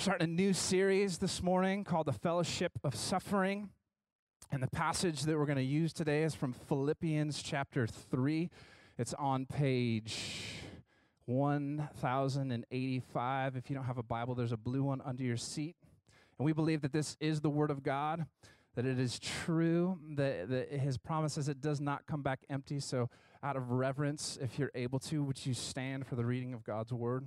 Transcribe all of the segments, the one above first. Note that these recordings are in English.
We're starting a new series this morning called The Fellowship of Suffering. And the passage that we're going to use today is from Philippians chapter 3. It's on page 1085. If you don't have a Bible, there's a blue one under your seat. And we believe that this is the Word of God, that it is true, that, that His promises, it does not come back empty. So, out of reverence, if you're able to, would you stand for the reading of God's Word?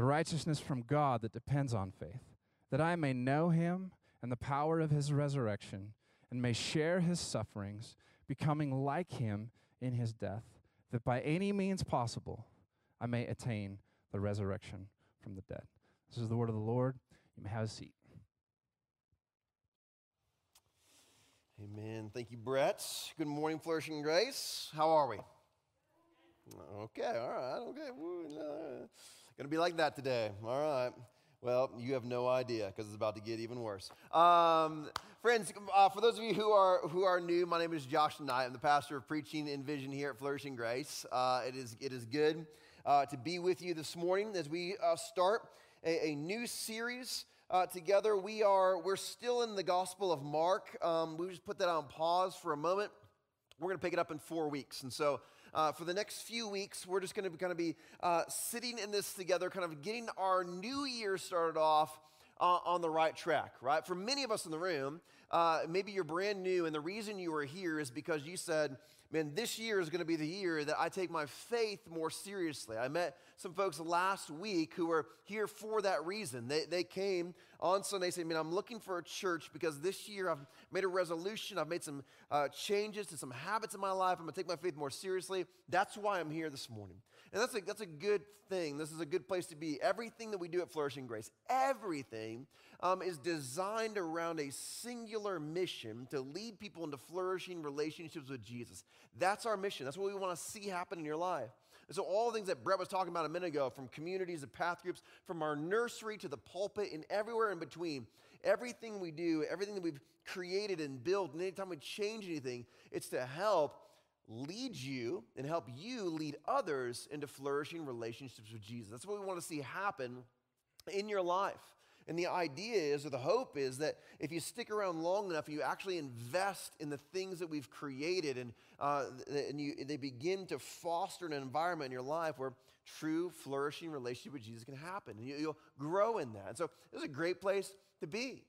The righteousness from God that depends on faith, that I may know him and the power of his resurrection, and may share his sufferings, becoming like him in his death, that by any means possible I may attain the resurrection from the dead. This is the word of the Lord. You may have a seat. Amen. Thank you, Brett. Good morning, Flourishing Grace. How are we? Okay, all right, okay. Gonna be like that today. All right. Well, you have no idea because it's about to get even worse. Um, friends, uh, for those of you who are who are new, my name is Josh Knight. I'm the pastor of preaching and vision here at Flourishing Grace. Uh, it is it is good uh, to be with you this morning as we uh, start a, a, new series. Uh, together, we are we're still in the Gospel of Mark. Um, we just put that on pause for a moment. We're going to pick it up in four weeks, and so uh, for the next few weeks, we're just going to kind of be uh, sitting in this together, kind of getting our new year started off uh, on the right track, right? For many of us in the room, uh, maybe you're brand new, and the reason you are here is because you said, man, this year is going to be the year that I take my faith more seriously. I met some folks last week who were here for that reason. They, they came on Sunday saying, man, I'm looking for a church because this year I've made a resolution. I've made some uh, changes to some habits in my life. I'm going to take my faith more seriously. That's why I'm here this morning. And that's a, that's a good thing. This is a good place to be. Everything that we do at Flourishing Grace, everything um, is designed around a singular mission to lead people into flourishing relationships with Jesus. That's our mission. That's what we want to see happen in your life. And so, all the things that Brett was talking about a minute ago, from communities to path groups, from our nursery to the pulpit, and everywhere in between, everything we do, everything that we've created and built, and anytime we change anything, it's to help lead you and help you lead others into flourishing relationships with Jesus. That's what we want to see happen in your life. And the idea is, or the hope is, that if you stick around long enough, you actually invest in the things that we've created, and, uh, and you, they begin to foster an environment in your life where true, flourishing relationship with Jesus can happen. And you, will grow in that. And so, this is a great place to be.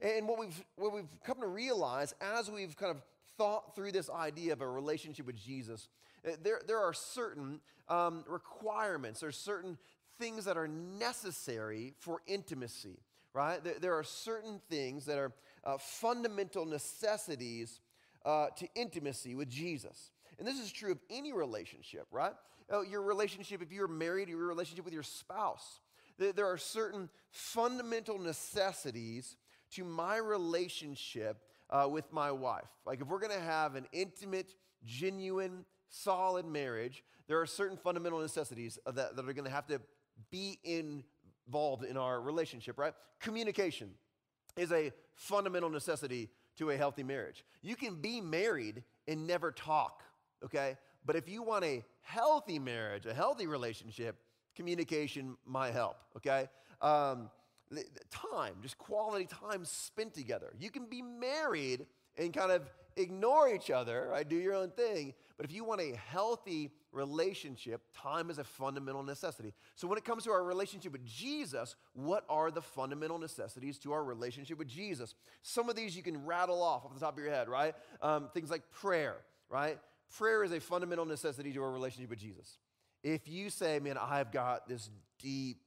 And what we've, what we've come to realize as we've kind of thought through this idea of a relationship with Jesus, eh, there, there are certain um, requirements, there's certain things that are necessary for intimacy, right? There, there are certain things that are uh, fundamental necessities uh, to intimacy with Jesus. And this is true of any relationship, right? Uh, your relationship, if you're married, your relationship with your spouse. There are certain fundamental necessities to my relationship uh, with my wife. Like, if we're gonna have an intimate, genuine, solid marriage, there are certain fundamental necessities that, that are gonna have to be involved in our relationship, right? Communication is a fundamental necessity to a healthy marriage. You can be married and never talk, okay? But if you want a healthy marriage, a healthy relationship, communication might help, okay? Um, time, just quality time spent together. You can be married and kind of ignore each other, right? Do your own thing. But if you want a healthy relationship, time is a fundamental necessity. So when it comes to our relationship with Jesus, what are the fundamental necessities to our relationship with Jesus? Some of these you can rattle off off the top of your head, right? Um, things like prayer, right? Prayer is a fundamental necessity to our relationship with Jesus. If you say, man, I've got this deep,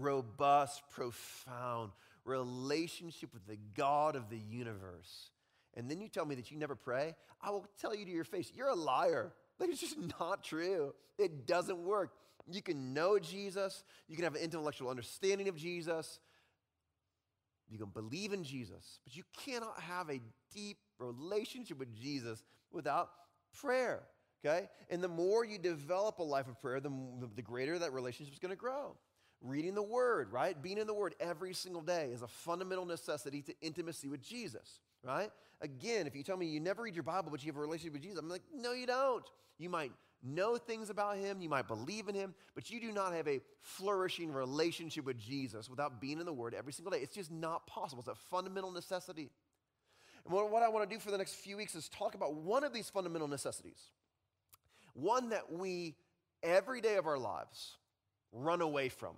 robust, profound relationship with the God of the universe, and then you tell me that you never pray, I will tell you to your face, you're a liar. Like, it's just not true. It doesn't work. You can know Jesus, you can have an intellectual understanding of Jesus, you can believe in Jesus, but you cannot have a deep relationship with Jesus without prayer. Okay? And the more you develop a life of prayer, the, the greater that relationship is going to grow. Reading the Word, right? Being in the Word every single day is a fundamental necessity to intimacy with Jesus, right? Again, if you tell me you never read your Bible, but you have a relationship with Jesus, I'm like, no, you don't. You might know things about Him, you might believe in Him, but you do not have a flourishing relationship with Jesus without being in the Word every single day. It's just not possible. It's a fundamental necessity. And what, I want to do for the next few weeks is talk about one of these fundamental necessities, one that we, every day of our lives, run away from.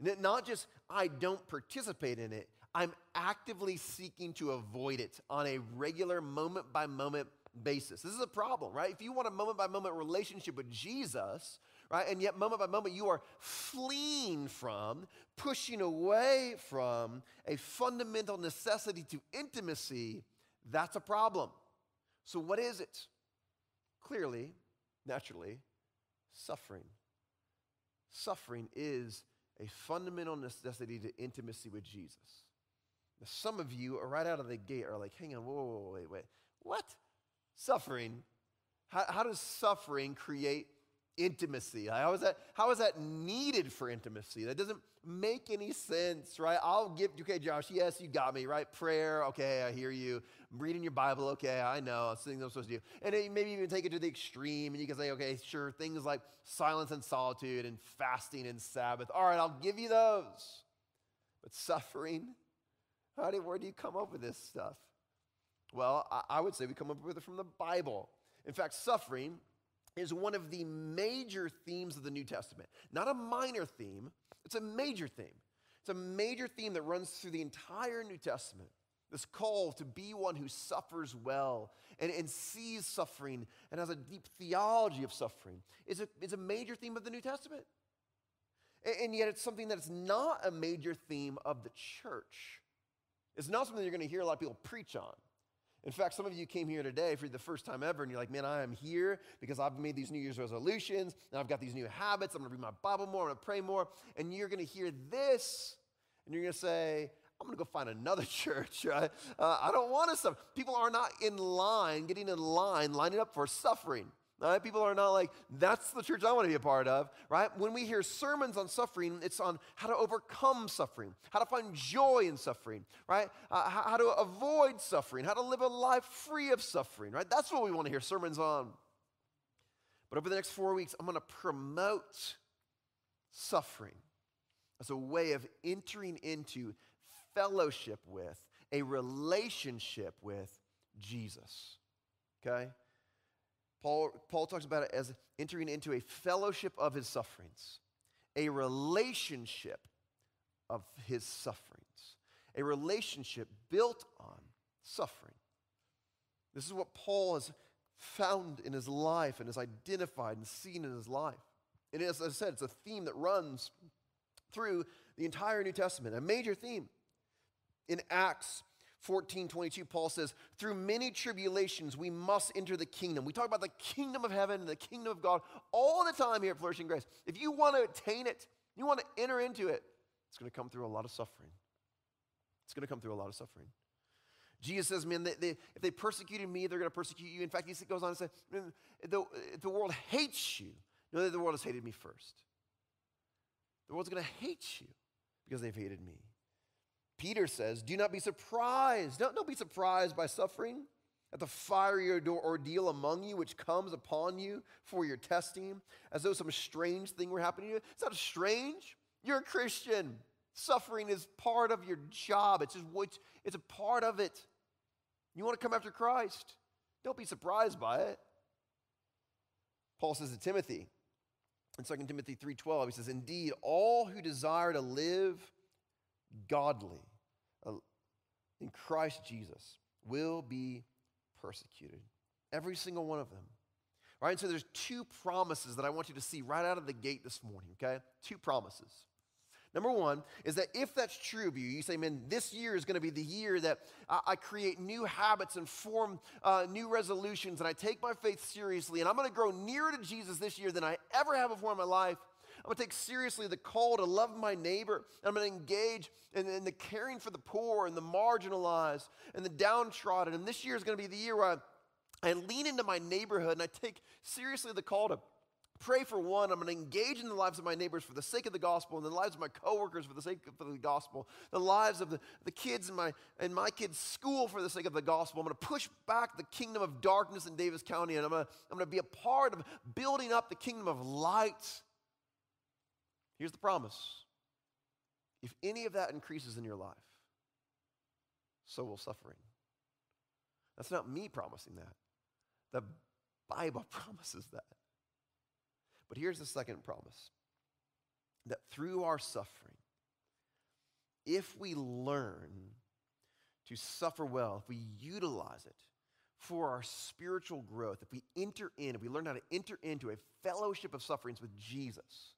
Not just I don't participate in it, I'm actively seeking to avoid it on a regular moment by moment basis. This is a problem, right? If you want a moment by moment relationship with Jesus, right, and yet moment by moment you are fleeing from, pushing away from a fundamental necessity to intimacy, that's a problem. So, what is it? Clearly, naturally, suffering. Suffering is a fundamental necessity to intimacy with Jesus. Now, some of you are right out of the gate are like, hang on, whoa, whoa, whoa wait, wait. What? Suffering? How, how does suffering create intimacy? How is, that, how is that needed for intimacy? That doesn't make any sense, right? I'll give, okay, Josh, yes, you got me, right? Prayer, okay, I hear you. I'm reading your Bible, okay, I know, it's things I'm supposed to do. And maybe even take it to the extreme, and you can say, okay, sure, things like silence and solitude and fasting and Sabbath. All right, I'll give you those. But suffering, how do, where do you come up with this stuff? Well, I, I would say we come up with it from the Bible. In fact, suffering is one of the major themes of the New Testament. Not a minor theme, it's a major theme. It's a major theme that runs through the entire New Testament. This call to be one who suffers well and, and sees suffering and has a deep theology of suffering is a, is a major theme of the New Testament. And, and yet, it's something that is not a major theme of the church. It's not something you're going to hear a lot of people preach on. In fact, some of you came here today for the first time ever, and you're like, man, I am here because I've made these New Year's resolutions, and I've got these new habits. I'm going to read my Bible more, I'm going to pray more. And you're going to hear this, and you're going to say, I'm going to go find another church, right? Uh, I don't want to suffer. People are not in line, getting in line, lining up for suffering. Right? People are not like, that's the church I want to be a part of, right? When we hear sermons on suffering, it's on how to overcome suffering, how to find joy in suffering, right? Uh, how, how to avoid suffering, how to live a life free of suffering, right? That's what we want to hear sermons on. But over the next four weeks, I'm going to promote suffering as a way of entering into fellowship with, a relationship with Jesus. Okay? Paul, Paul talks about it as entering into a fellowship of his sufferings, a relationship of his sufferings, a relationship built on suffering. This is what Paul has found in his life and has identified and seen in his life. And as I said, it's a theme that runs through the entire New Testament, a major theme. In Acts 14 22, Paul says, Through many tribulations, we must enter the kingdom. We talk about the kingdom of heaven and the kingdom of God all the time here at Flourishing Grace. If you want to attain it, you want to enter into it, it's going to come through a lot of suffering. It's going to come through a lot of suffering. Jesus says, man, they, they, if they persecuted me, they're going to persecute you. In fact, he goes on to say, the, the world hates you, know that the world has hated me first. The world's going to hate you because they've hated me. Peter says, Do not be surprised. Don't, don't be surprised by suffering at the fiery ordeal among you which comes upon you for your testing, as though some strange thing were happening to you. It's not strange. You're a Christian. Suffering is part of your job, it's just what it's a part of it. You want to come after Christ. Don't be surprised by it. Paul says to Timothy in 2 Timothy 3:12, he says, "Indeed, all who desire to live godly uh, in Christ Jesus will be persecuted." Every single one of them. Right? And so there's two promises that I want you to see right out of the gate this morning, okay? Two promises. Number one is that if that's true of you, you say, man, this year is going to be the year that I, create new habits and form uh, new resolutions, and I take my faith seriously, and I'm going to grow nearer to Jesus this year than I ever have before in my life. I'm going to take seriously the call to love my neighbor. I'm going to engage in, in the caring for the poor and the marginalized and the downtrodden. And this year is going to be the year where I I lean into my neighborhood and I take seriously the call to pray for one. I'm going to engage in the lives of my neighbors for the sake of the gospel, and the lives of my coworkers for the sake of the gospel, the lives of the, the kids in my, in my kids' school for the sake of the gospel. I'm going to push back the kingdom of darkness in Davis County, and I'm going to, I'm going to be a part of building up the kingdom of light. Here's the promise if any of that increases in your life, so will suffering. That's not me promising that. The Bible promises that. But here's the second promise that through our suffering, if we learn to suffer well, if we utilize it for our spiritual growth, if we enter in, if we learn how to enter into a fellowship of sufferings with Jesus,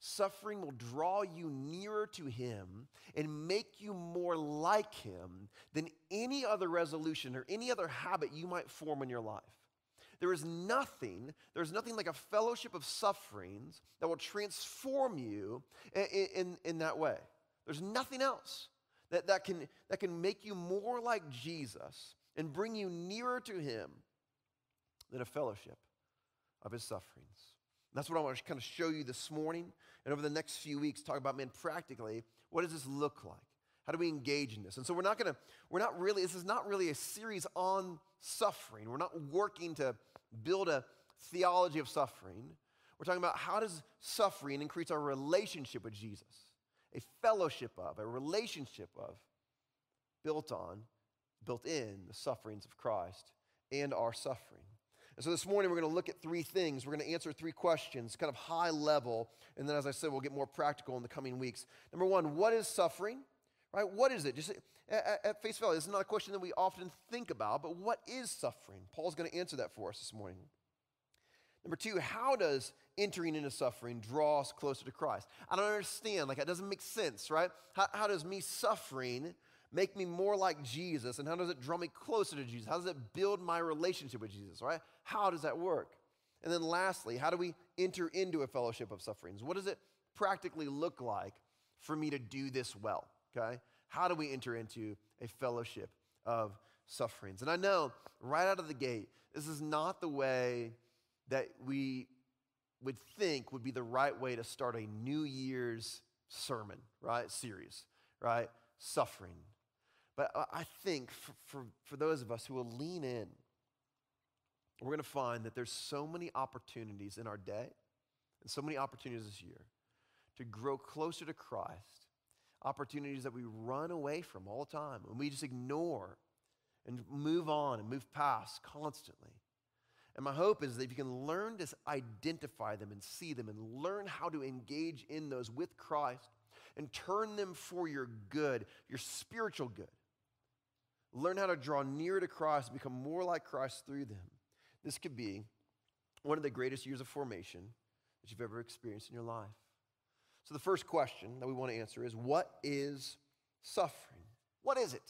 Suffering will draw you nearer to Him and make you more like Him than any other resolution or any other habit you might form in your life. There is nothing, there's nothing like a fellowship of sufferings that will transform you in, in, in that way. There's nothing else that, that, can, that can make you more like Jesus and bring you nearer to Him than a fellowship of His sufferings. That's what I want to kind of show you this morning and over the next few weeks talk about, man, practically, what does this look like? How do we engage in this? And so we're not going to, we're not really, this is not really a series on suffering. We're not working to build a theology of suffering. We're talking about how does suffering increase our relationship with Jesus? A fellowship of, a relationship of, built on, built in the sufferings of Christ and our suffering. And so this morning we're going to look at three things. We're going to answer three questions, kind of high level. And then, as I said, we'll get more practical in the coming weeks. Number one, what is suffering? Right? What is it? Just at, at face value, this is not a question that we often think about, but what is suffering? Paul's going to answer that for us this morning. Number two, how does entering into suffering draw us closer to Christ? I don't understand. Like, that doesn't make sense, right? How, how does me suffering make me more like Jesus? And how does it draw me closer to Jesus? How does it build my relationship with Jesus, right? How does that work? And then lastly, how do we enter into a fellowship of sufferings? What does it practically look like for me to do this well? Okay? How do we enter into a fellowship of sufferings? And I know right out of the gate, this is not the way that we would think would be the right way to start a New Year's sermon, right? Series, right? Suffering. But I think for, for, for those of us who will lean in, we're going to find that there's so many opportunities in our day and so many opportunities this year to grow closer to Christ, opportunities that we run away from all the time and we just ignore and move on and move past constantly. And my hope is that if you can learn to identify them and see them and learn how to engage in those with Christ and turn them for your good, your spiritual good, learn how to draw near to Christ, become more like Christ through them. This could be one of the greatest years of formation that you've ever experienced in your life. So, the first question that we want to answer is what is suffering? What is it?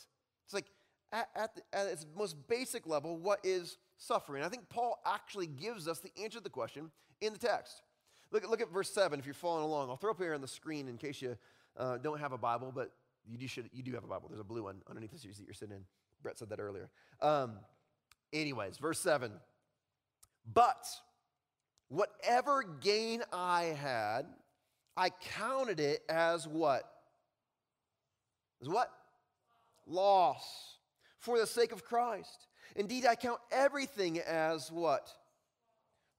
It's like at, at, the, at its most basic level, what is suffering? I think Paul actually gives us the answer to the question in the text. Look, look at verse 7 if you're following along. I'll throw up here on the screen in case you uh, don't have a Bible, but you do, should, you do have a Bible. There's a blue one underneath the seat you're sitting in. Brett said that earlier. Um, anyways, verse 7. But whatever gain I had, I counted it as what? As what? Loss for the sake of Christ. Indeed, I count everything as what?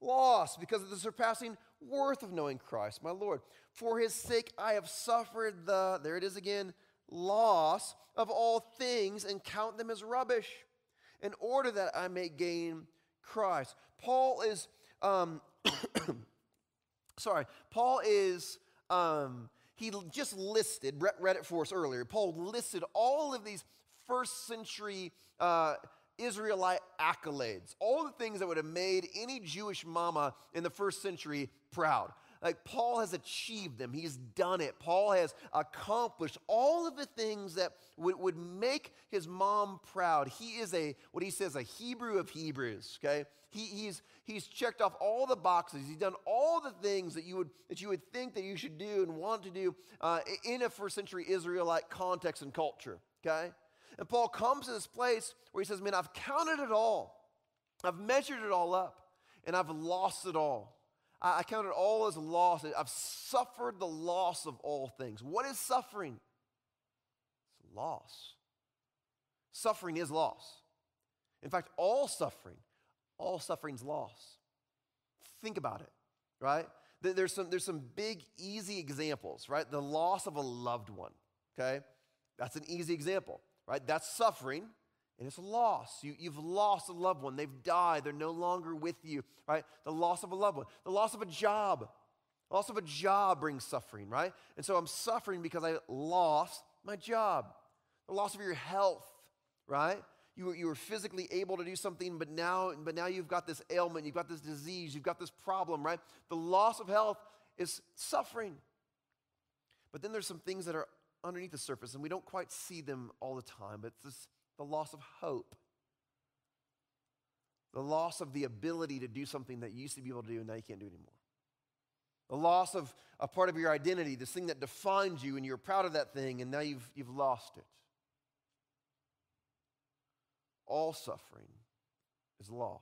Loss because of the surpassing worth of knowing Christ, my Lord. For his sake I have suffered the, there it is again, loss of all things and count them as rubbish in order that I may gain Christ. Paul is um, sorry, Paul is, um, he just listed, Brett read it for us earlier. Paul listed all of these first century uh, Israelite accolades, all the things that would have made any Jewish mama in the first century proud. Like Paul has achieved them, he's done it. Paul has accomplished all of the things that would, would make his mom proud. He is a, what he says, a Hebrew of Hebrews, okay? He, he's, he's checked off all the boxes. He's done all the things that you would, that you would think that you should do and want to do uh, in a first century Israelite context and culture, okay? And Paul comes to this place where he says, Man, I've counted it all, I've measured it all up, and I've lost it all. I, count it all as loss. I've suffered the loss of all things. What is suffering? It's loss. Suffering is loss. In fact, all suffering, all suffering's loss. Think about it, right? There's some, there's some big, easy examples, right? The loss of a loved one, okay? That's an easy example right? That's suffering and it's a loss. You, you've lost a loved one. They've died. They're no longer with you, right? The loss of a loved one, the loss of a job. The loss of a job brings suffering, right? And so I'm suffering because I lost my job. The loss of your health, right? You were, you were physically able to do something, but now, but now you've got this ailment, you've got this disease, you've got this problem, right? The loss of health is suffering. But then there's some things that are underneath the surface, and we don't quite see them all the time, but it's this, the loss of hope. The loss of the ability to do something that you used to be able to do and now you can't do anymore. The loss of a part of your identity, this thing that defines you, and you're proud of that thing, and now you've, you've lost it. All suffering is loss.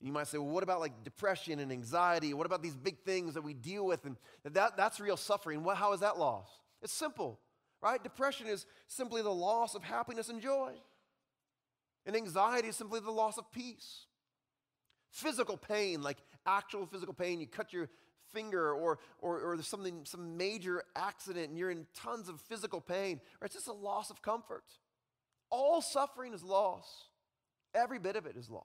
You might say, well, what about like depression and anxiety? What about these big things that we deal with? And that, that's real suffering. Well, how is that loss? It's simple, right? Depression is simply the loss of happiness and joy. And anxiety is simply the loss of peace. Physical pain, like actual physical pain, you cut your finger or, or, or there's something, some major accident and you're in tons of physical pain, or it's just a loss of comfort. All suffering is loss. Every bit of it is loss.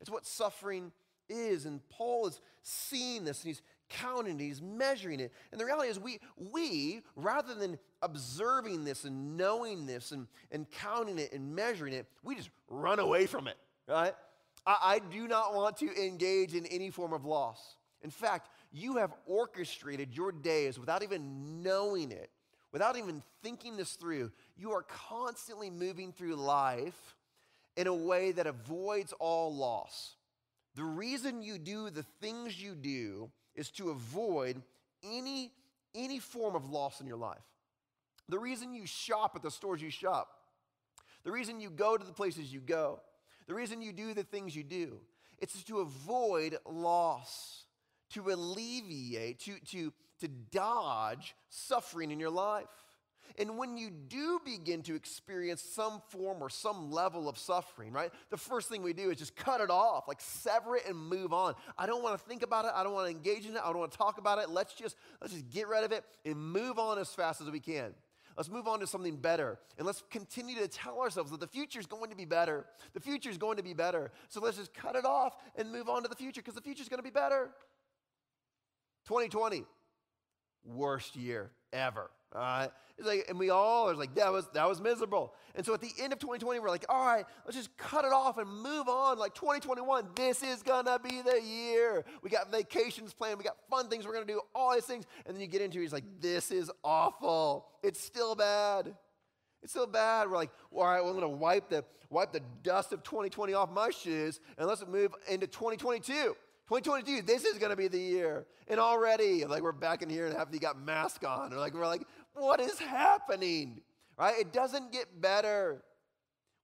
It's what suffering is. And Paul is seeing this and he's counting it, he's measuring it. And the reality is, we, we rather than observing this and knowing this and, and counting it and measuring it, we just run away from it, right? I, I do not want to engage in any form of loss. In fact, you have orchestrated your days without even knowing it, without even thinking this through. You are constantly moving through life in a way that avoids all loss. The reason you do the things you do is to avoid any, any form of loss in your life. The reason you shop at the stores you shop, the reason you go to the places you go, the reason you do the things you do, it's to avoid loss, to alleviate, to, to, to dodge suffering in your life. And when you do begin to experience some form or some level of suffering, right, the first thing we do is just cut it off, like sever it and move on. I don't want to think about it. I don't want to engage in it. I don't want to talk about it. Let's just, let's just get rid of it and move on as fast as we can. Let's move on to something better. And let's continue to tell ourselves that the future is going to be better. The future is going to be better. So let's just cut it off and move on to the future because the future is going to be better. 2020, worst year ever. All right. It's like, and we all are like, that was that was miserable. And so at the end of 2020, we're like, all right, let's just cut it off and move on. Like 2021, this is gonna be the year. We got vacations planned, we got fun things we're gonna do, all these things. And then you get into it, it's like, this is awful. It's still bad. It's still bad. We're like, all right, well, I'm gonna wipe the wipe the dust of 2020 off my shoes and let's move into 2022. 2022, this is going to be the year. And already, like, we're back in here and half of you got masks on. Or like, we're like, what is happening? Right? It doesn't get better.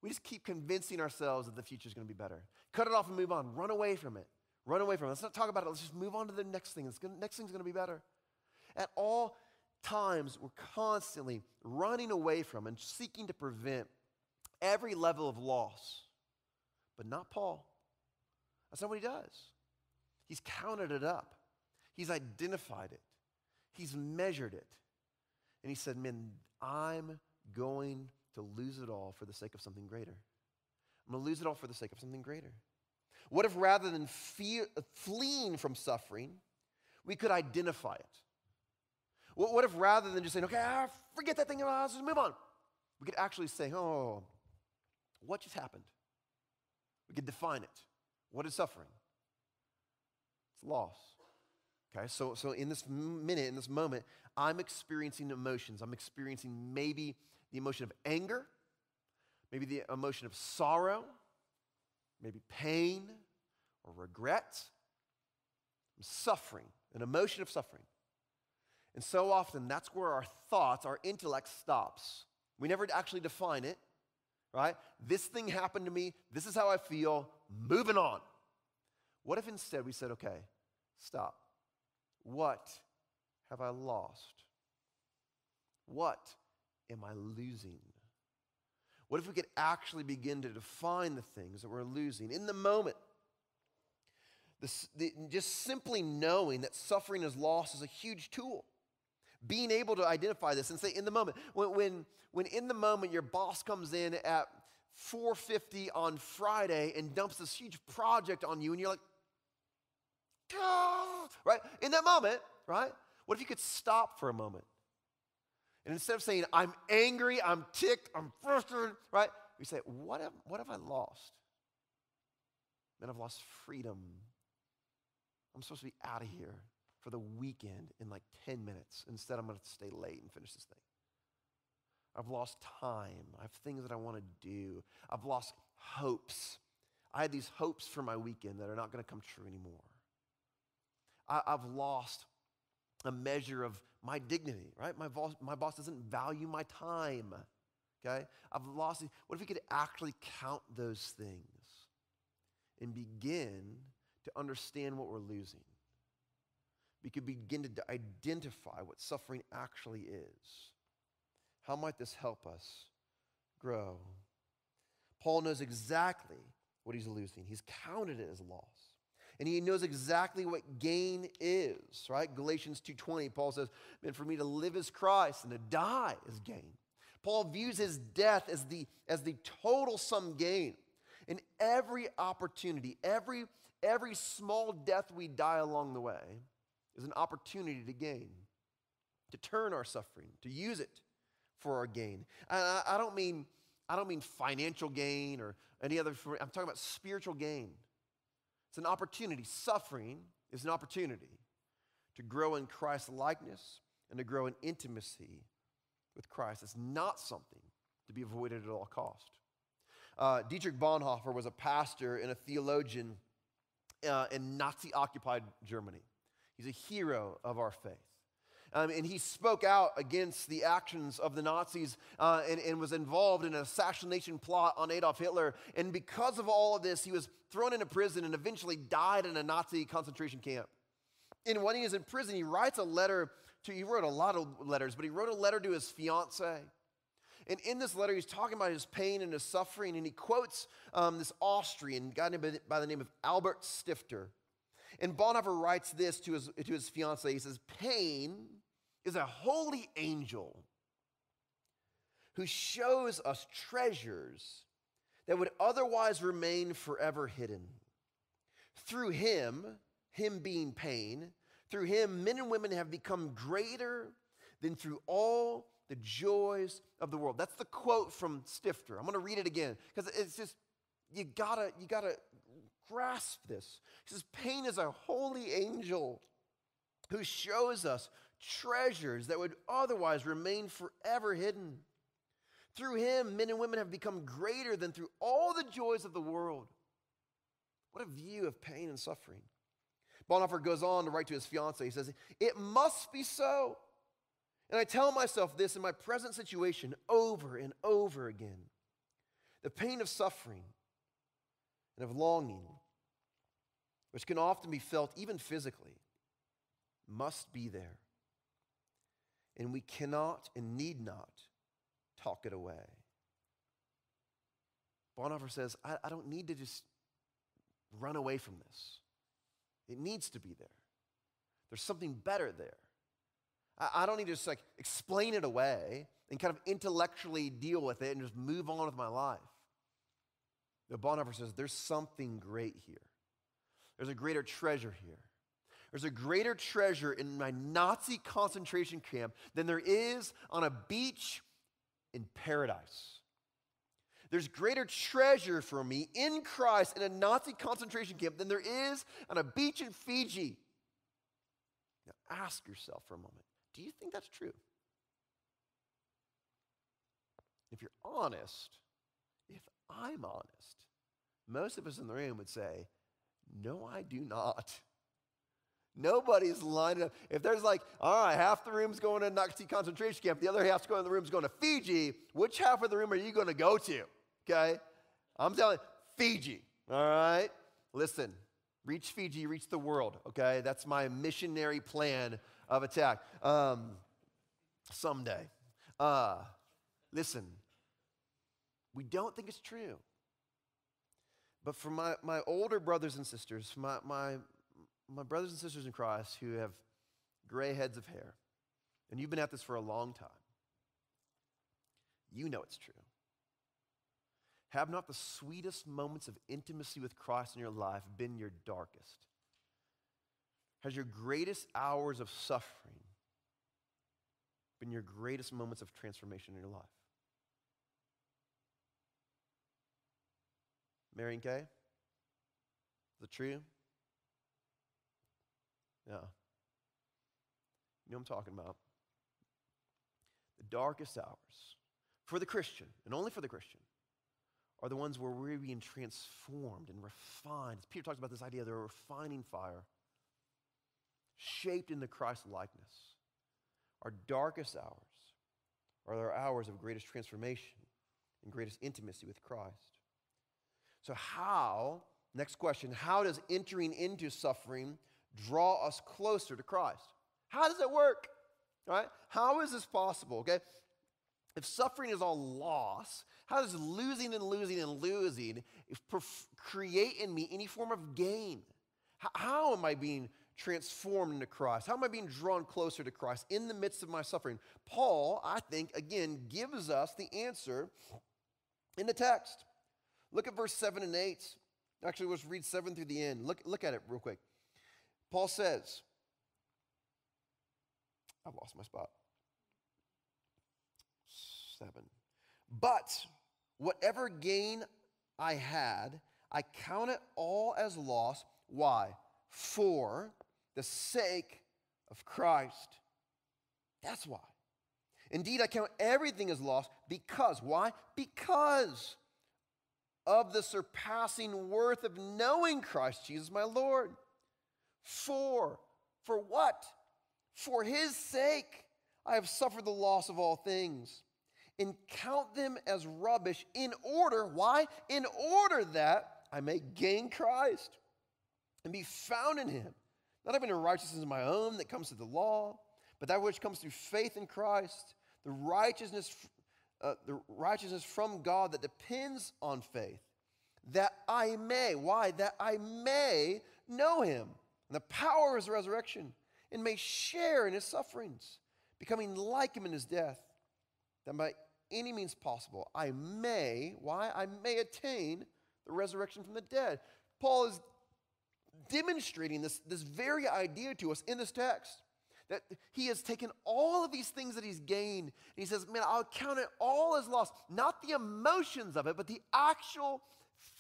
We just keep convincing ourselves that the future is going to be better. Cut it off and move on. Run away from it. Run away from it. Let's not talk about it. Let's just move on to the next thing. The next thing's going to be better. At all times, we're constantly running away from and seeking to prevent every level of loss. But not Paul. That's not what he does. He's counted it up, he's identified it, he's measured it. And he said, Man, I'm going to lose it all for the sake of something greater. I'm going to lose it all for the sake of something greater. What if rather than fear, fleeing from suffering, we could identify it? What, what if rather than just saying, okay, ah, forget that thing, let's just move on, we could actually say, oh, what just happened? We could define it. What is suffering? It's loss. Okay, so, so in this minute, in this moment, I'm experiencing emotions. I'm experiencing maybe the emotion of anger, maybe the emotion of sorrow, maybe pain or regret. I'm suffering, an emotion of suffering. And so often, that's where our thoughts, our intellect stops. We never actually define it, right? This thing happened to me. This is how I feel. Moving on. What if instead we said, okay, stop. What have I lost? What am I losing? What if we could actually begin to define the things that we're losing in the moment? This, the, just simply knowing that suffering is loss is a huge tool. Being able to identify this and say in the moment, when, when, when in the moment your boss comes in at 4.50 on Friday and dumps this huge project on you and you're like, right? In that moment, right? What if you could stop for a moment? And instead of saying, I'm angry, I'm ticked, I'm frustrated, right? We say, what have, what have I lost? Man, I've lost freedom. I'm supposed to be out of here for the weekend in like 10 minutes. Instead, I'm going to stay late and finish this thing. I've lost time. I have things that I want to do. I've lost hopes. I had these hopes for my weekend that are not going to come true anymore. I, have lost a measure of my dignity, right? My boss, my boss doesn't value my time, okay? I've lost, what if we could actually count those things and begin to understand what we're losing? We could begin to identify what suffering actually is. How might this help us grow? Paul knows exactly what he's losing. He's counted it as loss. And he knows exactly what gain is, right? Galatians 2:20, Paul says, "And for me to live is Christ and to die is gain." Paul views his death as the, as the total sum gain. And every opportunity, every, every small death we die along the way is an opportunity to gain, to turn our suffering, to use it for our gain. I, I don't mean I don't mean financial gain or any other. I'm talking about spiritual gain. It's an opportunity. Suffering is an opportunity to grow in Christ's likeness and to grow in intimacy with Christ. It's not something to be avoided at all cost. Uh, Dietrich Bonhoeffer was a pastor and a theologian uh, in Nazi occupied Germany. He's a hero of our faith. Um, and he spoke out against the actions of the Nazis uh, and, and, was involved in an assassination plot on Adolf Hitler. And because of all of this, he was thrown into prison and eventually died in a Nazi concentration camp. And when he was in prison, he writes a letter to, he wrote a lot of letters, but he wrote a letter to his fiance. And in this letter, he's talking about his pain and his suffering, and he quotes um, this Austrian guy by the name of Albert Stifter. And Bonhoeffer writes this to his, to his fiance. He says, Pain is a holy angel who shows us treasures that would otherwise remain forever hidden. Through him, him being pain, through him, men and women have become greater than through all the joys of the world. That's the quote from Stifter. I'm going to read it again because it's just, you gotta, you gotta grasp this. He says, Pain is a holy angel who shows us treasures that would otherwise remain forever hidden. Through him, men and women have become greater than through all the joys of the world. What a view of pain and suffering. Bonhoeffer goes on to write to his fiancee. He says, It must be so. And I tell myself this in my present situation over and over again. The pain of suffering and of longing, which can often be felt even physically, must be there and we cannot and need not talk it away. Bonhoeffer says, I, I don't need to just run away from this. It needs to be there. There's something better there. I, I don't need to just like explain it away and kind of intellectually deal with it and just move on with my life. The Bonhoeffer says, there's something great here. There's a greater treasure here. There's a greater treasure in my Nazi concentration camp than there is on a beach in paradise. There's greater treasure for me in Christ in a Nazi concentration camp than there is on a beach in Fiji. Now ask yourself for a moment do you think that's true? If you're honest, if I'm honest, most of us in the room would say, No, I do not. Nobody's lining up. If there's like, all right, half the room's going to Nazi concentration camp, the other half's going, to the room's going to Fiji, which half of the room are you going to go to? Okay? I'm telling Fiji. All right? Listen, reach Fiji, reach the world. Okay? That's my missionary plan of attack. Um, someday. Uh, listen, we don't think it's true. But for my, my older brothers and sisters, my, my, my brothers and sisters in Christ who have gray heads of hair, and you've been at this for a long time, you know it's true. Have not the sweetest moments of intimacy with Christ in your life been your darkest? Has your greatest hours of suffering been your greatest moments of transformation in your life? Marion Kay? Is it true? Yeah. You know I'm talking about. The darkest hours for the Christian, and only for the Christian, are the ones where we're being transformed and refined. Peter talks about this idea, they're a refining fire, shaped in the Christ likeness. Our darkest hours are our hours of greatest transformation and greatest intimacy with Christ. So, how, next question, how does entering into suffering draw us closer to Christ? How does it work? Right? How is this possible? Okay? If suffering is all loss, how does losing and losing and losing create in me any form of gain? How, how am I being transformed into Christ? How am I being drawn closer to Christ in the midst of my suffering? Paul, I think, again, gives us the answer in the text. Look at verse 7 and 8. Actually, let's read 7 through the end. Look, look at it real quick. Paul says, I've lost my spot. 7. But whatever gain I had, I count it all as loss. Why? For the sake of Christ. That's why. Indeed, I count everything as loss because, why? Because of the surpassing worth of knowing Christ Jesus my Lord. For, for what? For his sake I have suffered the loss of all things and count them as rubbish in order, why? In order that I may gain Christ and be found in him, not having a righteousness of my own that comes through the law, but that which comes through faith in Christ, the righteousness uh, the righteousness from God that depends on faith, that I may, why? That I may know him and the power of his resurrection and may share in his sufferings, becoming like him in his death, that by any means possible I may, why? I may attain the resurrection from the dead. Paul is demonstrating this, this very idea to us in this text. That he has taken all of these things that he's gained, and he says, Man, I'll count it all as loss. Not the emotions of it, but the actual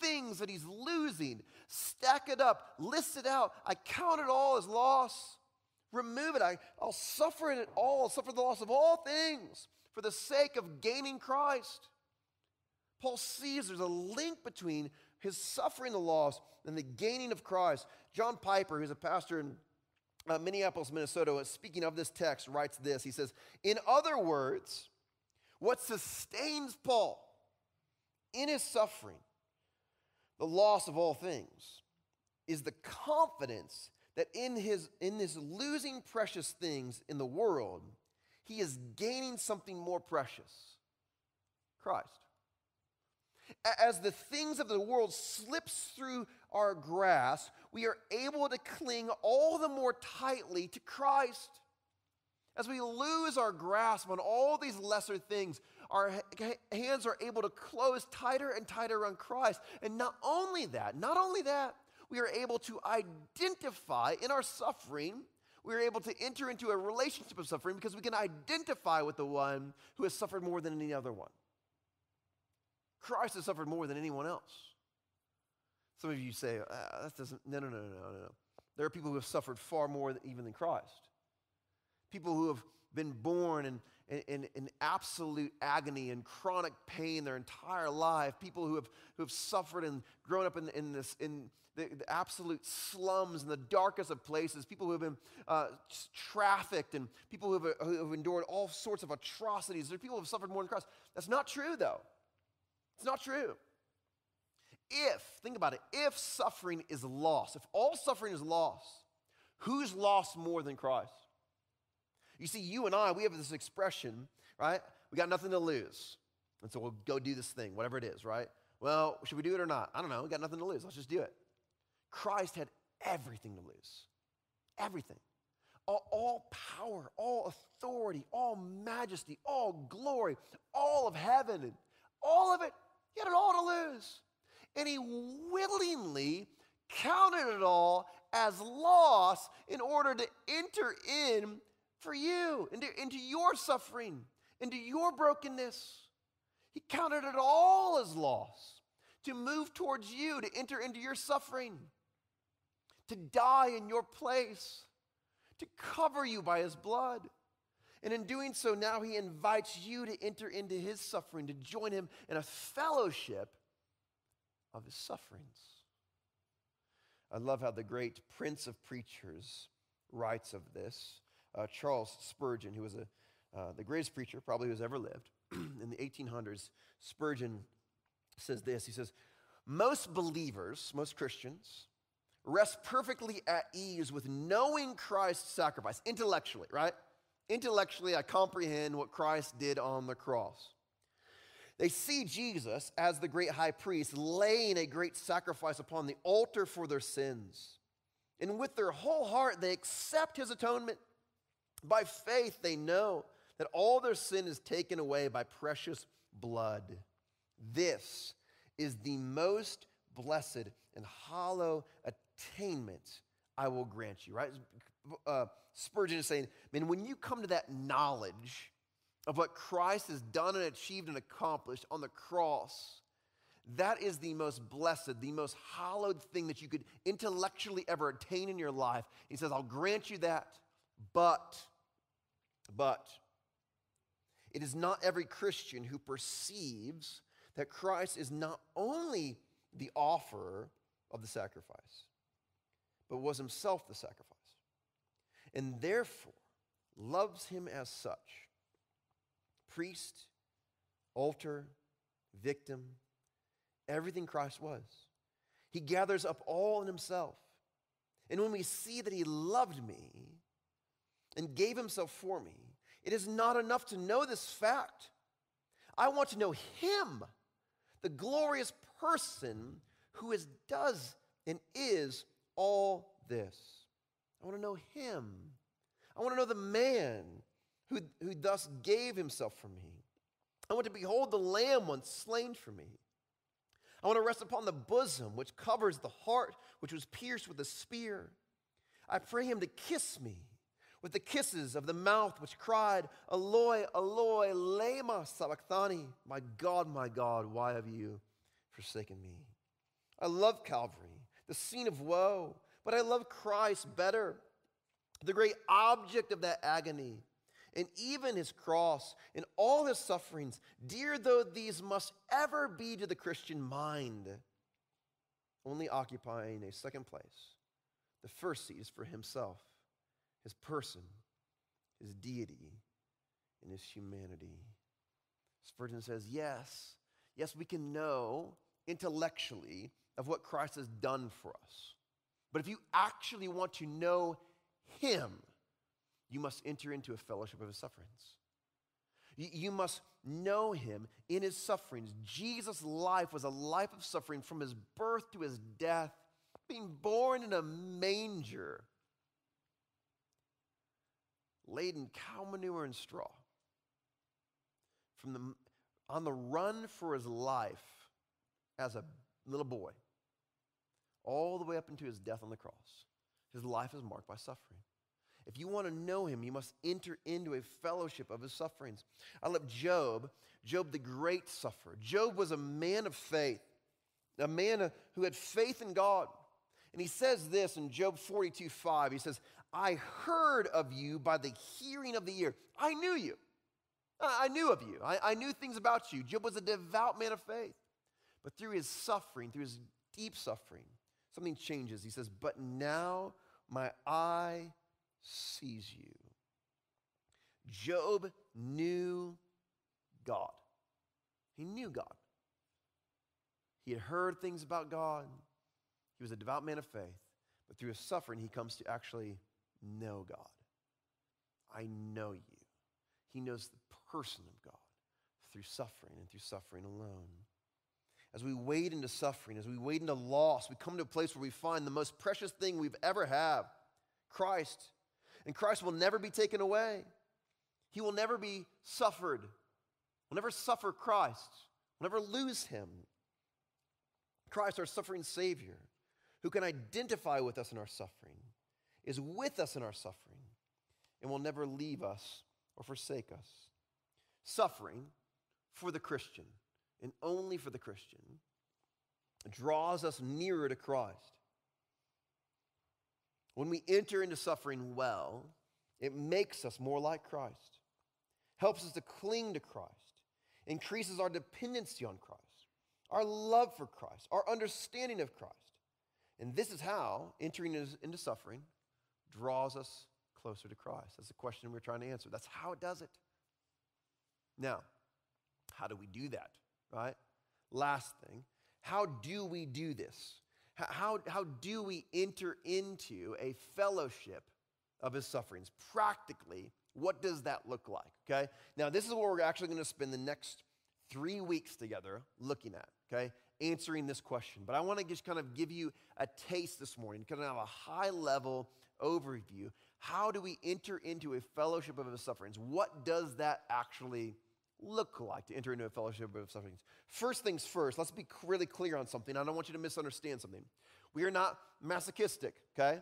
things that he's losing. Stack it up, list it out. I count it all as loss. Remove it. I, I'll suffer it all, suffer the loss of all things for the sake of gaining Christ. Paul sees there's a link between his suffering the loss and the gaining of Christ. John Piper, who's a pastor in uh, Minneapolis, Minnesota, speaking of this text, writes this. He says, In other words, what sustains Paul in his suffering, the loss of all things, is the confidence that in his, in his losing precious things in the world, he is gaining something more precious Christ. As the things of the world slips through our grasp, we are able to cling all the more tightly to Christ. As we lose our grasp on all these lesser things, our hands are able to close tighter and tighter on Christ. And not only that, not only that, we are able to identify in our suffering. We are able to enter into a relationship of suffering because we can identify with the one who has suffered more than any other one. Christ has suffered more than anyone else. Some of you say, ah, that doesn't, no, no, no, no, no, no. There are people who have suffered far more than, even than Christ. People who have been born in, in, in, absolute agony and chronic pain their entire life. People who have, who have suffered and grown up in, in, this, in the, the absolute slums and the darkest of places. People who have been uh, trafficked and people who have, who have endured all sorts of atrocities. There are people who have suffered more than Christ. That's not true, though. It's not true. If, think about it, if suffering is loss, if all suffering is loss, who's lost more than Christ? You see, you and I, we have this expression, right? We got nothing to lose. And so we'll go do this thing, whatever it is, right? Well, should we do it or not? I don't know. We got nothing to lose. Let's just do it. Christ had everything to lose. Everything. All, all, power, all authority, all majesty, all glory, all of heaven, all of it. He had it all to lose. And he willingly counted it all as loss in order to enter in for you, into, into your suffering, into your brokenness. He counted it all as loss to move towards you, to enter into your suffering, to die in your place, to cover you by his blood. And in doing so, now he invites you to enter into his suffering, to join him in a fellowship of his sufferings. I love how the great Prince of Preachers writes of this uh, Charles Spurgeon, who was a, uh, the greatest preacher probably who's ever lived in the 1800s, Spurgeon says this. He says, Most believers, most Christians, rest perfectly at ease with knowing Christ's sacrifice, intellectually, right? Intellectually, I comprehend what Christ did on the cross. They see Jesus as the great high priest laying a great sacrifice upon the altar for their sins. And with their whole heart, they accept his atonement by faith, they know that all their sin is taken away by precious blood. This is the most blessed and hollow attainment I will grant you, right? Uh, Spurgeon is saying, man, when you come to that knowledge of what Christ has done and achieved and accomplished on the cross, that is the most blessed, the most hallowed thing that you could intellectually ever attain in your life. He says, I'll grant you that, but but it is not every Christian who perceives that Christ is not only the offerer of the sacrifice, but was himself the sacrifice, and therefore loves him as such. Priest, altar, victim, everything Christ was. He gathers up all in himself. And when we see that he loved me, and gave himself for me. It is not enough to know this fact. I want to know him, the glorious person who is, does and is all this. I want to know him. I want to know the man who, who thus gave himself for me. I want to behold the lamb once slain for me. I want to rest upon the bosom which covers the heart which was pierced with a spear. I pray him to kiss me with the kisses of the mouth which cried, Eloi, Eloi, lema sabachthani. My God, my God, why have you forsaken me? I love Calvary, the scene of woe, but I love Christ better, the great object of that agony. And even his cross and all his sufferings, dear though these must ever be to the Christian mind, only occupying a second place. The first seat is for himself his person, his deity, and his humanity. Spurgeon says, yes, yes, we can know intellectually of what Christ has done for us. But if you actually want to know him, you must enter into a fellowship of his sufferings. You must know him in his sufferings. Jesus' life was a life of suffering from his birth to his death, being born in a manger laden cow manure and straw. From the, on the run for his life as a little boy, all the way up into his death on the cross. His life is marked by suffering. If you want to know him, you must enter into a fellowship of his sufferings. I love Job, Job, the great sufferer. Job was a man of faith, a man who had faith in God. And he says this in Job 42 5. He says, I heard of you by the hearing of the ear. I knew you. I knew of you. I, I knew things about you. Job was a devout man of faith. But through his suffering, through his deep suffering, something changes. He says, But now my eye sees you. Job knew God. He knew God. He had heard things about God. He was a devout man of faith. But through his suffering, he comes to actually know God. I know you. He knows the person of God through suffering and through suffering alone. As we wade into suffering, as we wade into loss, we come to a place where we find the most precious thing we've ever have, Christ. And Christ will never be taken away. He will never be suffered. We'll never suffer Christ. We'll never lose him. Christ, our suffering Savior, who can identify with us in our suffering, is with us in our suffering, and will never leave us or forsake us. Suffering for the Christian, and only for the Christian, draws us nearer to Christ. When we enter into suffering well, it makes us more like Christ, helps us to cling to Christ, increases our dependency on Christ, our love for Christ, our understanding of Christ. And this is how entering into suffering draws us closer to Christ. That's the question we're trying to answer. That's how it does it. Now, how do we do that, right? Last thing, how do we do this? How, how do we enter into a fellowship of his sufferings? Practically, what does that look like? Okay? Now, this is what we're actually going to spend the next three weeks together looking at, okay? Answering this question. But I want to just kind of give you a taste this morning, kind of have a high level overview. How do we enter into a fellowship of sufferings? What does that actually look like to enter into a fellowship of sufferings? First things first, let's be really clear on something. I don't want you to misunderstand something. We are not masochistic, okay?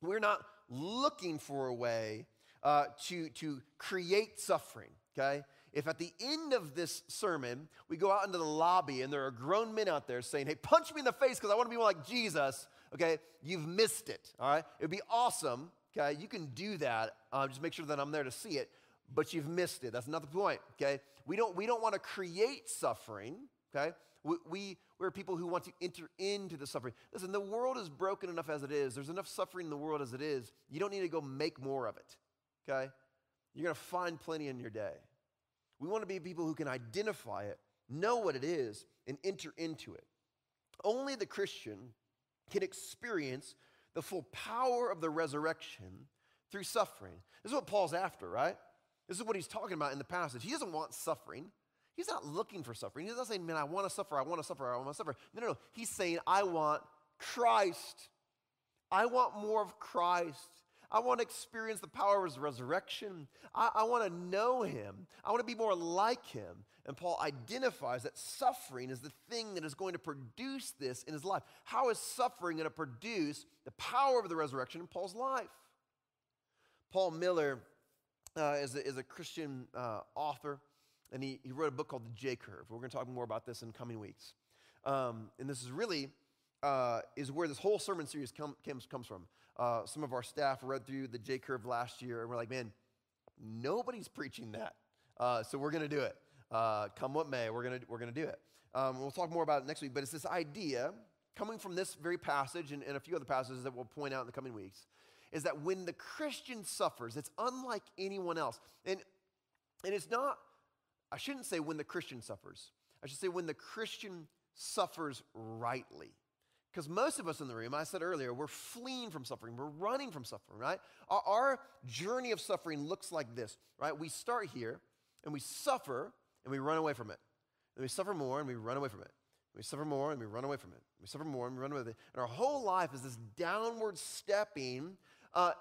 We're not looking for a way uh, to, to create suffering, okay? If at the end of this sermon, we go out into the lobby and there are grown men out there saying, hey, punch me in the face because I want to be more like Jesus, okay, you've missed it, all right? It would be awesome, okay? You can do that. Uh, just make sure that I'm there to see it, but you've missed it. That's not the point, okay? We don't, we don't want to create suffering, okay? We, we, we're people who want to enter into the suffering. Listen, the world is broken enough as it is. There's enough suffering in the world as it is. You don't need to go make more of it, okay? You're going to find plenty in your day. We want to be people who can identify it, know what it is, and enter into it. Only the Christian can experience the full power of the resurrection through suffering. This is what Paul's after, right? This is what he's talking about in the passage. He doesn't want suffering. He's not looking for suffering. He's not saying, man, I want to suffer, I want to suffer, I want to suffer. No, no, no. He's saying, I want Christ. I want more of Christ. I want to experience the power of his resurrection. I, I want to know him. I want to be more like him. And Paul identifies that suffering is the thing that is going to produce this in his life. How is suffering going to produce the power of the resurrection in Paul's life? Paul Miller uh, is, a, is a Christian uh, author, and he, he wrote a book called The J Curve. We're going to talk more about this in coming weeks. Um, and this is really uh, is where this whole sermon series come, comes, comes from. Uh, some of our staff read through the J Curve last year, and we're like, man, nobody's preaching that. Uh, so we're going to do it. Uh, come what may, we're going we're gonna do it. Um, we'll talk more about it next week, but it's this idea coming from this very passage and, and a few other passages that we'll point out in the coming weeks is that when the Christian suffers, it's unlike anyone else. And, and it's not, I shouldn't say when the Christian suffers, I should say when the Christian suffers rightly. Because most of us in the room, I said earlier, we're fleeing from suffering. We're running from suffering, right? Our, our, journey of suffering looks like this, right? We start here and we suffer and we run away from it. And we suffer more and we run away from it. We suffer more and we run away from it. We suffer more and we run away from it. And our whole life is this downward stepping, uh,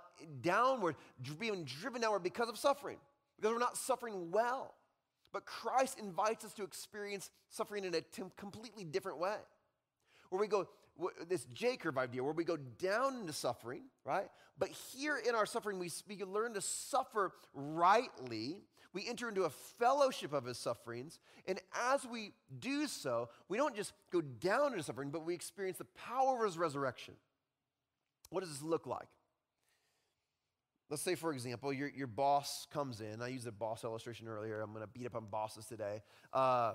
downward, being driven downward because of suffering, because we're not suffering well. But Christ invites us to experience suffering in a t- completely different way, where we go this J curve idea where we go down into suffering, right? But here in our suffering, we, we learn to suffer rightly. We enter into a fellowship of his sufferings. And as we do so, we don't just go down into suffering, but we experience the power of his resurrection. What does this look like? Let's say, for example, your, your boss comes in. I used the boss illustration earlier. I'm going to beat up on bosses today. Uh,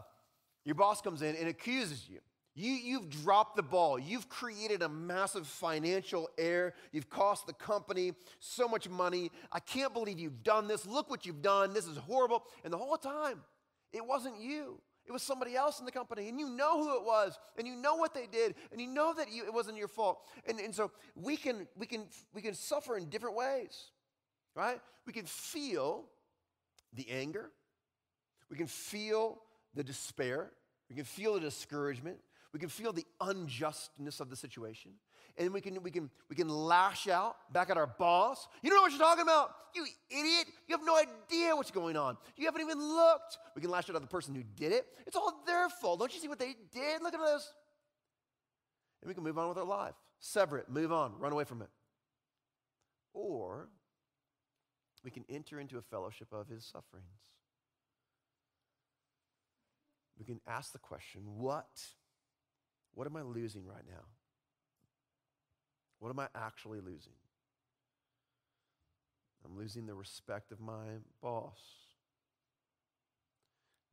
your boss comes in and accuses you. You, you've dropped the ball. You've created a massive financial error. You've cost the company so much money. I can't believe you've done this. Look what you've done. This is horrible. And the whole time, it wasn't you. It was somebody else in the company, and you know who it was, and you know what they did, and you know that you, it wasn't your fault. And, and so we can, we, can, we can suffer in different ways right? We can feel the anger, we can feel the despair, we can feel the discouragement, we can feel the unjustness of the situation. And we can, we, can, we can lash out back at our boss. You don't know what you're talking about. You idiot. You have no idea what's going on. You haven't even looked. We can lash out at the person who did it. It's all their fault. Don't you see what they did? Look at this. And we can move on with our life. Sever it, move on, run away from it. Or we can enter into a fellowship of his sufferings. We can ask the question what? What am I losing right now? What am I actually losing? I'm losing the respect of my boss.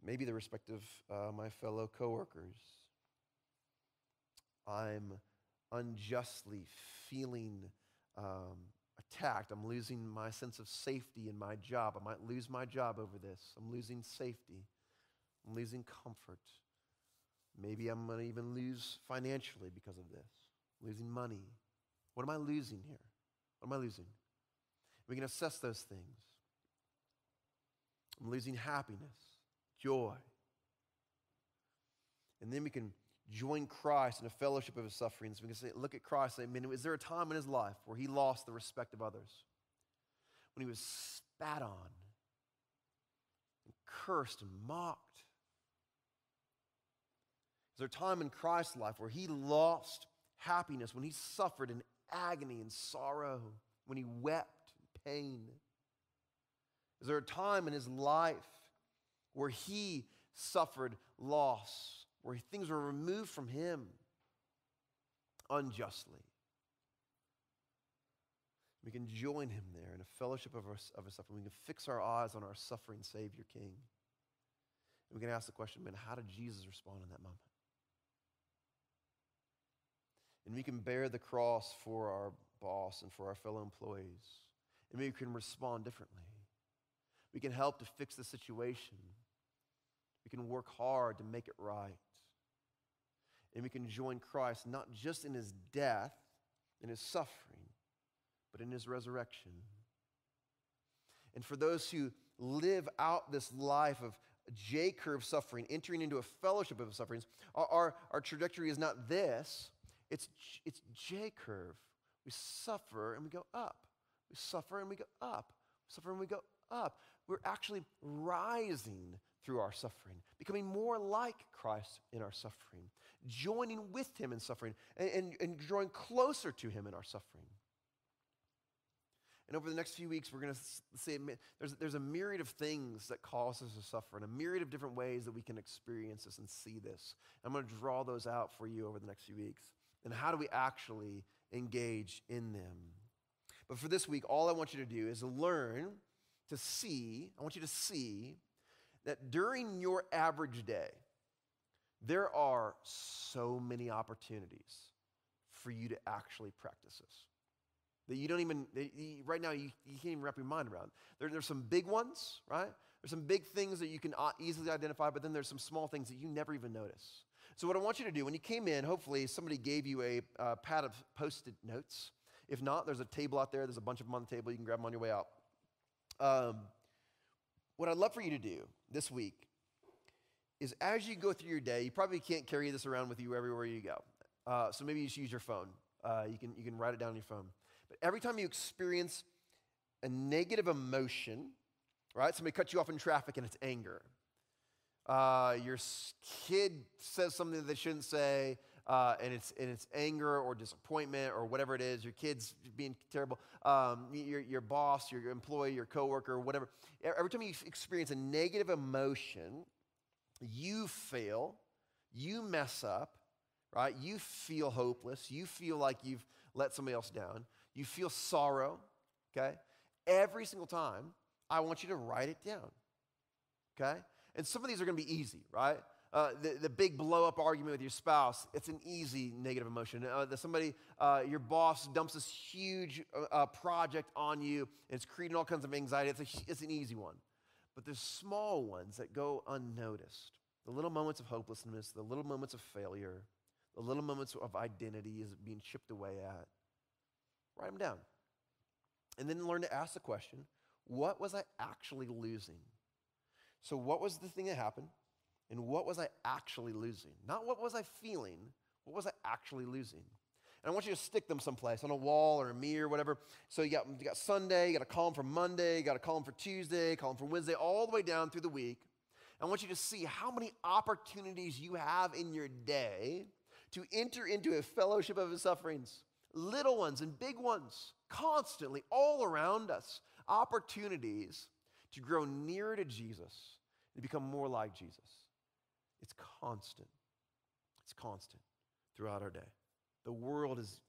Maybe the respect of uh, my fellow coworkers. I'm unjustly feeling um, attacked. I'm losing my sense of safety in my job. I might lose my job over this. I'm losing safety. I'm losing comfort. Maybe I'm going to even lose financially because of this. losing money. What am I losing here? What am I losing? We can assess those things. I'm losing happiness, joy. And then we can join Christ in a fellowship of his sufferings. We can say, look at Christ and say, man, is there a time in his life where he lost the respect of others? When he was spat on and cursed and mocked? Is there a time in Christ's life where he lost happiness, when he suffered in agony and sorrow, when he wept in pain? Is there a time in his life where he suffered loss? where things were removed from him unjustly. We can join him there in a fellowship of, our, of his suffering. We can fix our eyes on our suffering Savior King. And we can ask the question, man, how did Jesus respond in that moment? And we can bear the cross for our boss and for our fellow employees. And we can respond differently. We can help to fix the situation. We can work hard to make it right and we can join Christ not just in his death and his suffering, but in his resurrection. And for those who live out this life of J curve suffering, entering into a fellowship of sufferings, our, our, our trajectory is not this, it's, it's J curve. We suffer and we go up. We suffer and we go up. We suffer and we go up. We're actually rising through our suffering, becoming more like Christ in our suffering joining with him in suffering and, and, and drawing closer to him in our suffering. And over the next few weeks, we're going to say there's, there's a myriad of things that cause us to suffer and a myriad of different ways that we can experience this and see this. I'm going to draw those out for you over the next few weeks. And how do we actually engage in them? But for this week, all I want you to do is learn to see, I want you to see that during your average day, there are so many opportunities for you to actually practice this that you don't even, right now, you, you can't even wrap your mind around. There, there's some big ones, right? There's some big things that you can uh, easily identify, but then there's some small things that you never even notice. So, what I want you to do when you came in, hopefully somebody gave you a uh, pad of post it notes. If not, there's a table out there. There's a bunch of them on the table. You can grab them on your way out. Um, what I'd love for you to do this week is as you go through your day, you probably can't carry this around with you everywhere you go. Uh, so maybe you just use your phone. Uh, you, can, you can write it down on your phone. But every time you experience a negative emotion, right? Somebody cuts you off in traffic and it's anger. Uh, your kid says something that they shouldn't say. uh, and, it's, and it's anger or disappointment or whatever it is, your kids being terrible, um, your, your boss, your employee, your coworker, whatever, every time you experience a negative emotion, you fail, you mess up, right? You feel hopeless, you feel like you've let somebody else down, you feel sorrow, okay? Every single time, I want you to write it down, okay? And some of these are gonna be easy, right? Uh, the, the big blow up argument with your spouse, it's an easy negative emotion. Uh, the, somebody, uh, your boss dumps this huge uh, uh, project on you, and it's creating all kinds of anxiety. It's, a, it's an easy one. But there's small ones that go unnoticed. The little moments of hopelessness, the little moments of failure, the little moments of identity is being chipped away at. Write them down. And then learn to ask the question what was I actually losing? So, what was the thing that happened? And what was I actually losing? Not what was I feeling, what was I actually losing? And I want you to stick them someplace on a wall or a mirror, whatever. So you got, you got Sunday, you got a column for Monday, you got a column for Tuesday, column for Wednesday, all the way down through the week. I want you to see how many opportunities you have in your day to enter into a fellowship of his sufferings, little ones and big ones, constantly all around us. Opportunities to grow nearer to Jesus and become more like Jesus. It's constant. It's constant throughout our day. The world is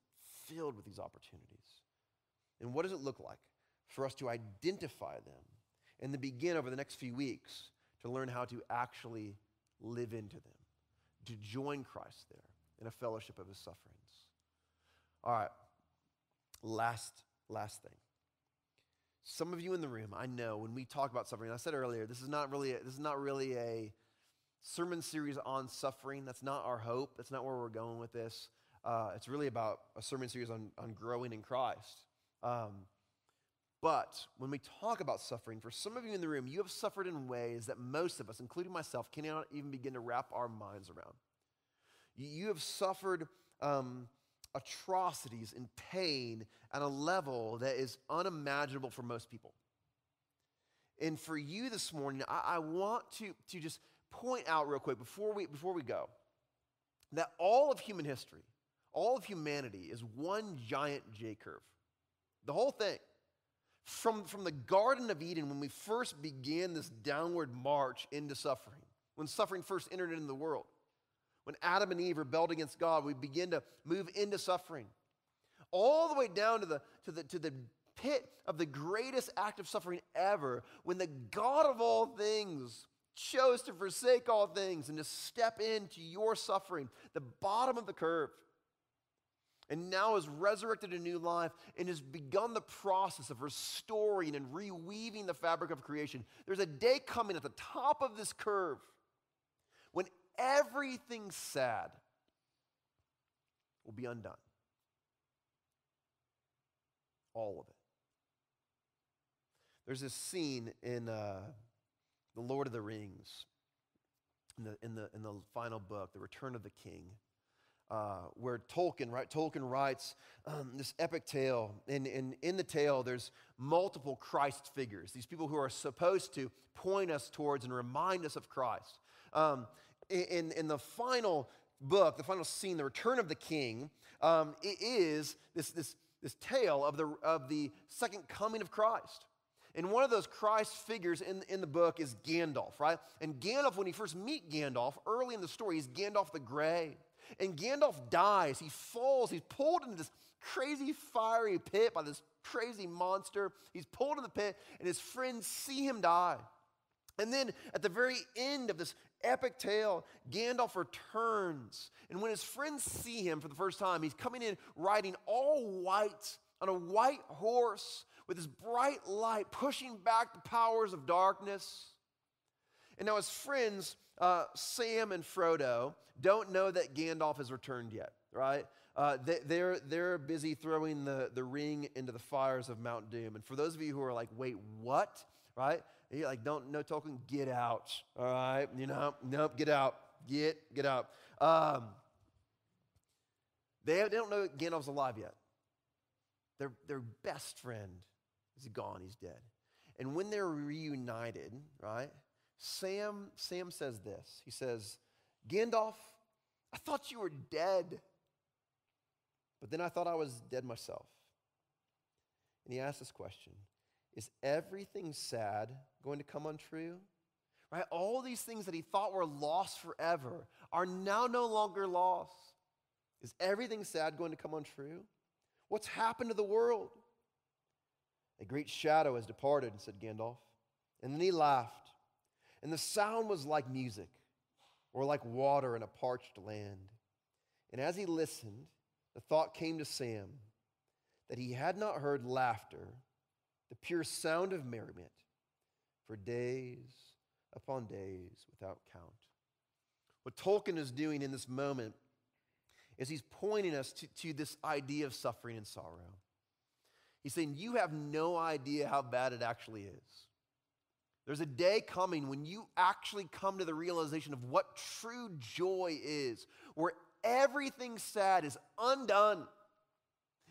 filled with these opportunities. And what does it look like for us to identify them and then begin over the next few weeks to learn how to actually live into them, to join Christ there in a fellowship of his sufferings? All right, last, last thing. Some of you in the room, I know when we talk about suffering, I said earlier, this is not really a, this is not really a sermon series on suffering. That's not our hope. That's not where we're going with this. Uh, it's really about a sermon series on, on growing in Christ. Um, but when we talk about suffering, for some of you in the room, you have suffered in ways that most of us, including myself, cannot even begin to wrap our minds around. You, you have suffered um, atrocities and pain at a level that is unimaginable for most people. And for you this morning, I, I want to, to just point out real quick before we, before we go that all of human history, all of humanity is one giant J curve. The whole thing. From, from the Garden of Eden, when we first began this downward march into suffering, when suffering first entered into the world, when Adam and Eve rebelled against God, we begin to move into suffering. All the way down to the, to the, to the pit of the greatest act of suffering ever, when the God of all things chose to forsake all things and to step into your suffering, the bottom of the curve, and now has resurrected a new life and has begun the process of restoring and reweaving the fabric of creation. There's a day coming at the top of this curve everything sad will be undone. All of it. There's this scene in. Uh, the Lord of the Rings, in the, in the, in the final book, The Return of the King, uh, where Tolkien, right? Tolkien writes um, this epic tale. And, and in the tale, there's multiple Christ figures, these people who are supposed to point us towards and remind us of Christ. Um, in, in the final book, the final scene, The Return of the King, um, it is this, this, this tale of the, of the second coming of Christ. And one of those Christ figures in, in the book is Gandalf, right? And Gandalf, when you first meet Gandalf, early in the story, he's Gandalf the Grey. And Gandalf dies. He falls. He's pulled into this crazy fiery pit by this crazy monster. He's pulled in the pit, and his friends see him die. And then at the very end of this epic tale, Gandalf returns. And when his friends see him for the first time, he's coming in riding all white on a white horse with his bright light pushing back the powers of darkness. And now his friends, uh, Sam and Frodo, don't know that Gandalf has returned yet, right? Uh, they, they're, they're busy throwing the, the ring into the fires of Mount Doom. And for those of you who are like, wait, what? Right? You're like, don't no talking, get out. All right? You know, nope, get out. Get, get out. Um, they, they don't know Gandalf's alive yet. Their, their best friend is gone, he's dead. And when they're reunited, right, Sam, Sam says this. He says, Gandalf, I thought you were dead. But then I thought I was dead myself. And he asked this question Is everything sad going to come untrue? Right? All these things that he thought were lost forever are now no longer lost. Is everything sad going to come untrue? What's happened to the world? A great shadow has departed, said Gandalf. And then he laughed. And the sound was like music, or like water in a parched land. And as he listened, the thought came to Sam that he had not heard laughter, the pure sound of merriment, for days upon days without count. What Tolkien is doing in this moment is he's pointing us to, to this idea of suffering and sorrow. He's saying, You have no idea how bad it actually is. There's a day coming when you actually come to the realization of what true joy is, where everything sad is undone.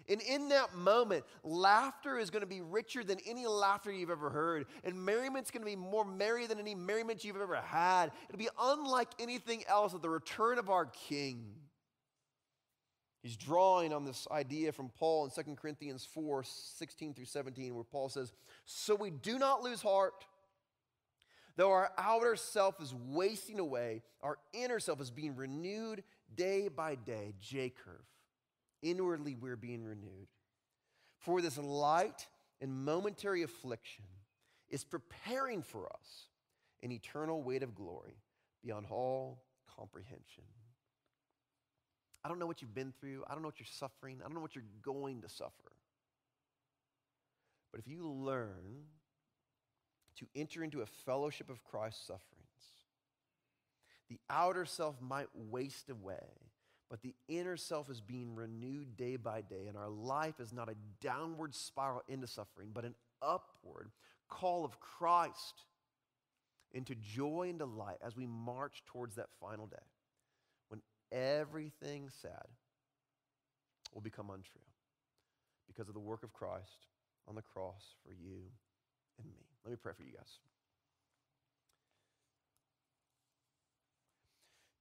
And in that moment, laughter is going to be richer than any laughter you've ever heard. And merriment's going to be more merry than any merriment you've ever had. It'll be unlike anything else at the return of our King. He's drawing on this idea from Paul in 2 Corinthians 4 16 through 17, where Paul says, So we do not lose heart. Though our outer self is wasting away, our inner self is being renewed day by day. J curve. Inwardly, we're being renewed. For this light and momentary affliction is preparing for us an eternal weight of glory beyond all comprehension. I don't know what you've been through. I don't know what you're suffering. I don't know what you're going to suffer. But if you learn to enter into a fellowship of Christ's sufferings, the outer self might waste away, but the inner self is being renewed day by day, and our life is not a downward spiral into suffering, but an upward call of Christ into joy and delight as we march towards that final day when everything sad will become untrue because of the work of Christ on the cross for you and me. Let me pray for you guys.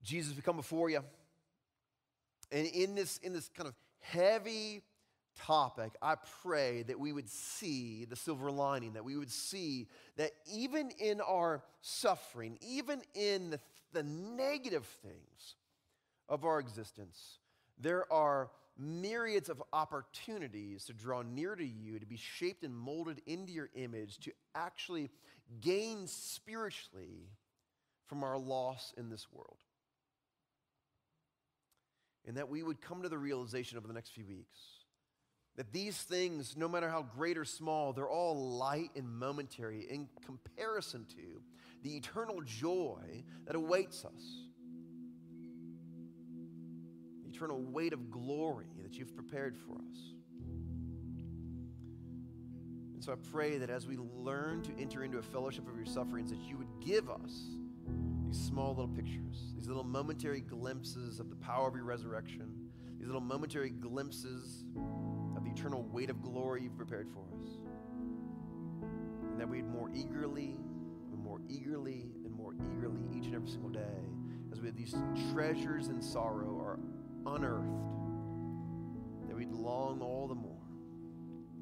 Jesus, we come before you. And in this, in this kind of heavy topic, I pray that we would see the silver lining, that we would see that even in our suffering, even in the, the negative things, of our existence, there are myriads of opportunities to draw near to you, to be shaped and molded into your image, to actually gain spiritually from our loss in this world. And that we would come to the realization over the next few weeks that these things, no matter how great or small, they're all light and momentary in comparison to the eternal joy that awaits us The eternal weight of glory that you've prepared for us. And so I pray that as we learn to enter into a fellowship of your sufferings, that you would give us these small little pictures, these little momentary glimpses of the power of your resurrection, these little momentary glimpses of the eternal weight of glory you've prepared for us. And that we'd more eagerly and more eagerly and more eagerly each and every single day as we have these treasures in sorrow are unearthed, that we'd long all the more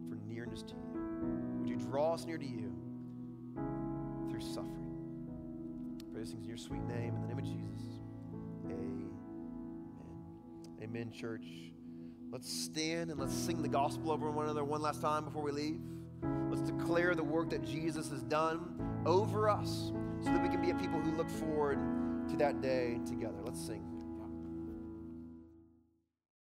for nearness to you. Would you draw us near to you through suffering? Things in your sweet name, in the name of Jesus. Amen. Amen, church. Let's stand and let's sing the gospel over one another one last time before we leave. Let's declare the work that Jesus has done over us so that we can be a people who look forward to that day together. Let's sing.